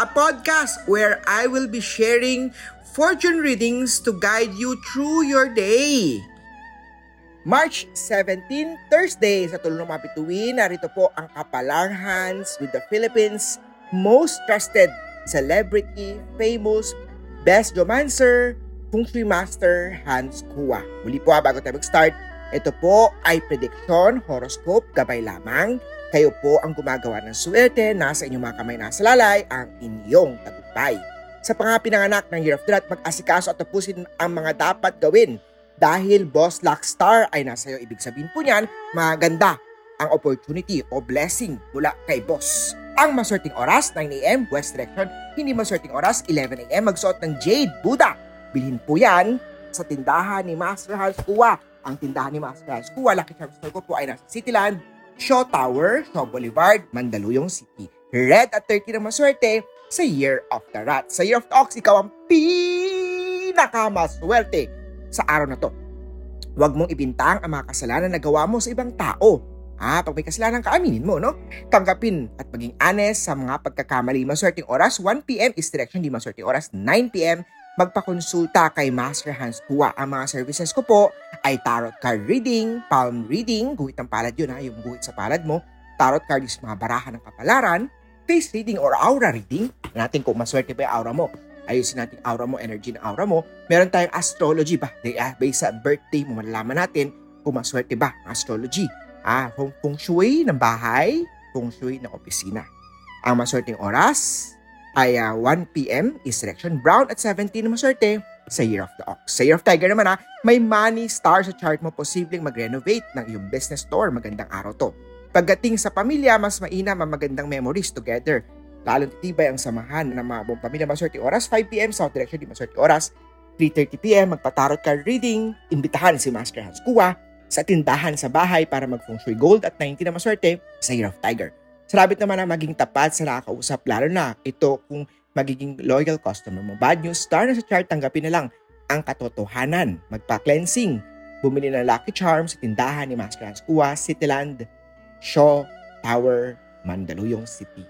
a podcast where I will be sharing fortune readings to guide you through your day. March 17, Thursday, sa tulong ng mga bituin, narito po ang Kapalar Hans with the Philippines' most trusted celebrity, famous, best romancer, Feng Shui Master Hans Kua. Muli po ha, bago tayo mag-start, ito po ay prediction, horoscope, gabay lamang. Kayo po ang gumagawa ng swerte, nasa inyong mga kamay nasa lalay, ang inyong tagumpay. Sa pangapinanganak ng Year of the Rat, mag-asikaso at tapusin ang mga dapat gawin. Dahil Boss Luck Star ay nasa iyo, ibig sabihin po niyan, maganda ang opportunity o blessing mula kay Boss. Ang maswerteng oras, 9am, West Direction. Hindi maswerteng oras, 11am, magsuot ng Jade Buddha. Bilhin po yan sa tindahan ni Master Hans Kua. Ang tindahan ni Master Hans Kua, Lucky Charms Store ko po ay nasa Cityland, Shaw Tower, Shaw Boulevard, Mandaluyong City. Red at 30 na maswerte sa Year of the Rat. Sa Year of the Ox, ikaw ang pinakamaswerte sa araw na to. Huwag mong ibintang ang mga kasalanan na gawa mo sa ibang tao. Ah, pag may kasalanan ka, aminin mo, no? Tanggapin at maging honest sa mga pagkakamali. Maswerteng oras, 1pm is direction, di maswerteng oras, 9pm magpakonsulta kay Master Hans Kua. Ang mga services ko po ay tarot card reading, palm reading, guhit ng palad yun ha, yung guhit sa palad mo, tarot card is mga barahan ng kapalaran, face reading or aura reading, natin kung maswerte ba yung aura mo. Ayusin natin aura mo, energy ng aura mo. Meron tayong astrology ba? Based sa birthday mo, malalaman natin kung maswerte ba ang astrology. Ah, feng shui ng bahay, feng shui ng opisina. Ang maswerteng oras, ay uh, 1pm is direction brown at 17 na maswerte sa Year of the Ox. Sa Year of Tiger naman ha, may money star sa chart mo posibleng mag-renovate ng iyong business store. Magandang araw to. Pagdating sa pamilya, mas mainam ang magandang memories together. Lalong titibay ang samahan ng mga buong pamilya. Maswerte oras, 5pm, south direction, di maswerte oras. 3.30pm, magpatarot card reading. Imbitahan si Master Hans Kua sa tindahan sa bahay para mag-feng shui gold at 90 na maswerte sa Year of Tiger. Sarabit naman na maging tapat sa nakakausap, lalo na ito kung magiging loyal customer mo. Bad news, star na sa chart, tanggapin na lang ang katotohanan. Magpa-cleansing. Bumili ng Lucky Charms sa tindahan ni Master Hans Kua, Cityland, Shaw, Tower, Mandaluyong City.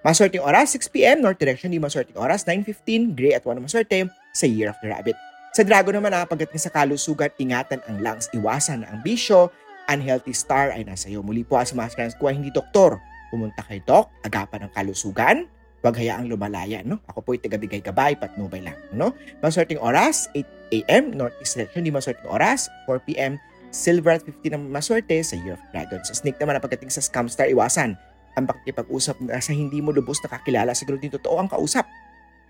Maswerteng oras, 6pm, North Direction, di maswerteng oras, 9.15, Gray at 1 maswerte sa Year of the Rabbit. Sa Dragon naman na pagdating sa kalusugan, ingatan ang lungs, iwasan ang bisyo, unhealthy star ay nasa iyo. Muli po sa Master Hans Kua, hindi doktor, pumunta kay Doc, agapan ng kalusugan, huwag hayaang lumalaya, no? Ako po ay tagabigay gabay, patnubay lang, no? Maswerteng oras, 8 a.m., Northeast Direction, di maswerteng oras, 4 p.m., Silver at 50 na maswerte sa Year of Dragon. Sa Snake naman, pagdating sa Scam Star, iwasan ang pakikipag-usap na sa hindi mo lubos nakakilala, siguro din totoo ang kausap.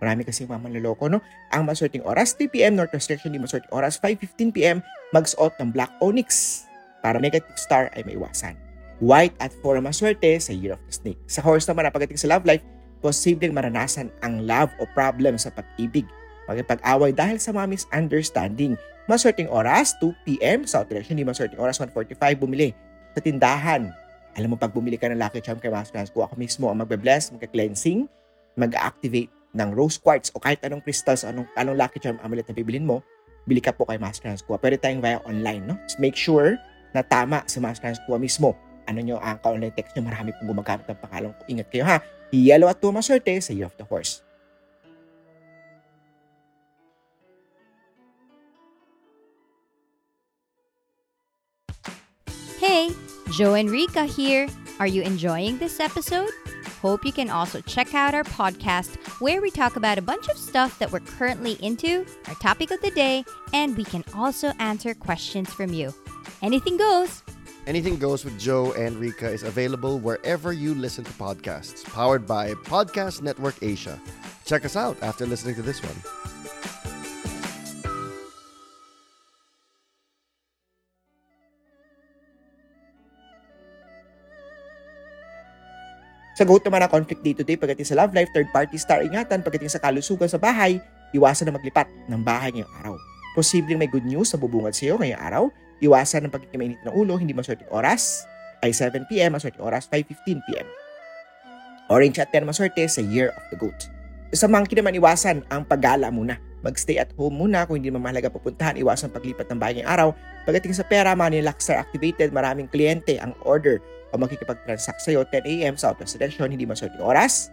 Marami kasi mga manloloko, no? Ang maswerteng oras, 3 p.m., Northwest Direction, di maswerteng oras, 5.15 p.m., magsuot ng Black Onyx para negative star ay maiwasan. White at 4 maswerte sa Year of the Snake. Sa horse naman, pagdating sa love life, posibleng maranasan ang love o problem sa pag-ibig. Magpag-away dahil sa mga misunderstanding. Maswerteng oras, 2 p.m. South Direction, di maswerteng oras, 1.45, bumili sa tindahan. Alam mo, pag bumili ka ng Lucky Charm kay Master Hans, kung ako mismo ang magbe-bless, magka-cleansing, mag-activate ng rose quartz o kahit anong crystals, anong, anong Lucky Charm amulet na bibilin mo, bili ka po kay Master Hans Kua. Pwede tayong via online, no? Just make sure na tama si Master Hans Kua mismo ano nyo, ang ka-online text nyo, marami pong gumagamit ng pangalan ko. Ingat kayo ha. Yellow at 2 maswerte sa Year of the Horse. Hey, Joe and here. Are you enjoying this episode? Hope you can also check out our podcast where we talk about a bunch of stuff that we're currently into, our topic of the day, and we can also answer questions from you. Anything goes. Anything Goes with Joe and Rika is available wherever you listen to podcasts, powered by Podcast Network Asia. Check us out after listening to this one. Sagot naman ang conflict day to day pagdating sa love life, third party star ingatan pagdating sa kalusugan sa bahay, Iwasan na maglipat ng bahay ngayong araw. Posibleng may good news na bubungad sa iyo ngayong araw. Iwasan ng pagkikimainit ng ulo, hindi maswerteng oras ay 7pm, maswerte oras 5.15pm. Orange at 10 maswerte sa Year of the Goat. Sa monkey naman iwasan ang paggala muna. Magstay at home muna kung hindi naman mahalaga pupuntahan, iwasan paglipat ng bahay ngayong araw. Pagdating sa pera, money Luxor activated, maraming kliyente ang order o makikipag-transact sa'yo 10am sa Destination, hindi maswerte oras.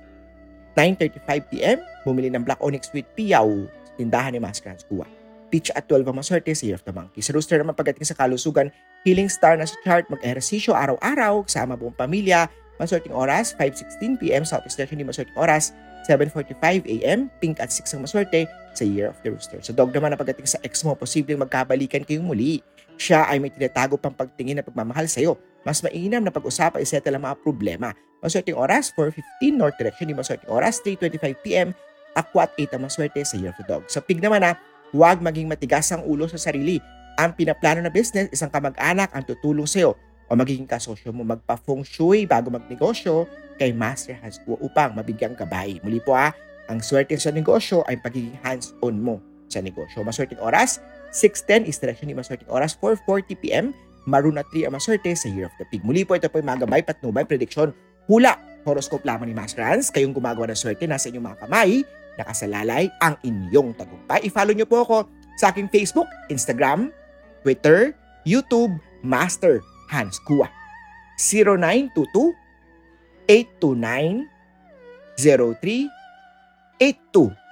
9.35pm, bumili ng Black Onyx with Piyaw tindahan ni Master Hans Kua. Peach at 12 ang maswerte sa Year of the Monkey. Sa Rooster naman pagdating sa kalusugan, healing star na sa chart, mag-ehersisyo araw-araw, kasama buong pamilya, maswerteng oras, 5.16pm, Southeast hindi maswerteng oras, 7.45am, pink at 6 ang maswerte sa Year of the Rooster. Sa dog naman na pagdating sa ex mo, posibleng magkabalikan kayong muli. Siya ay may tinatago pang pagtingin na pagmamahal sa iyo. Mas mainam na pag-usapan, isettle ang mga problema. Maswerteng oras, 4.15 North Direction, hindi maswerteng oras, 3.25pm, Aqua at 8 ang maswerte sa Year of the Dog. Sa pig naman na, Huwag maging matigas ang ulo sa sarili. Ang pinaplano na business, isang kamag-anak ang tutulong sa iyo o magiging kasosyo mo magpa-feng shui bago magnegosyo kay Master Hans Kuo upang mabigyang gabay. Muli po ha, ang swerte sa negosyo ay pagiging hands-on mo sa negosyo. Maswerteng oras, 6.10 is direction ni maswerteng oras, 4.40pm, Maruna 3 ang maswerte sa Year of the Pig. Muli po ito po yung mga gabay, patnubay, prediction, hula, horoscope lamang ni Master Hans. Kayong gumagawa ng swerte, nasa inyong mga kamay nakasalalay ang inyong tagumpay. I-follow nyo po ako sa aking Facebook, Instagram, Twitter, YouTube, Master Hans Kua. 0922 829 0382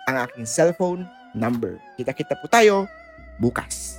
ang aking cellphone number. Kita-kita po tayo bukas.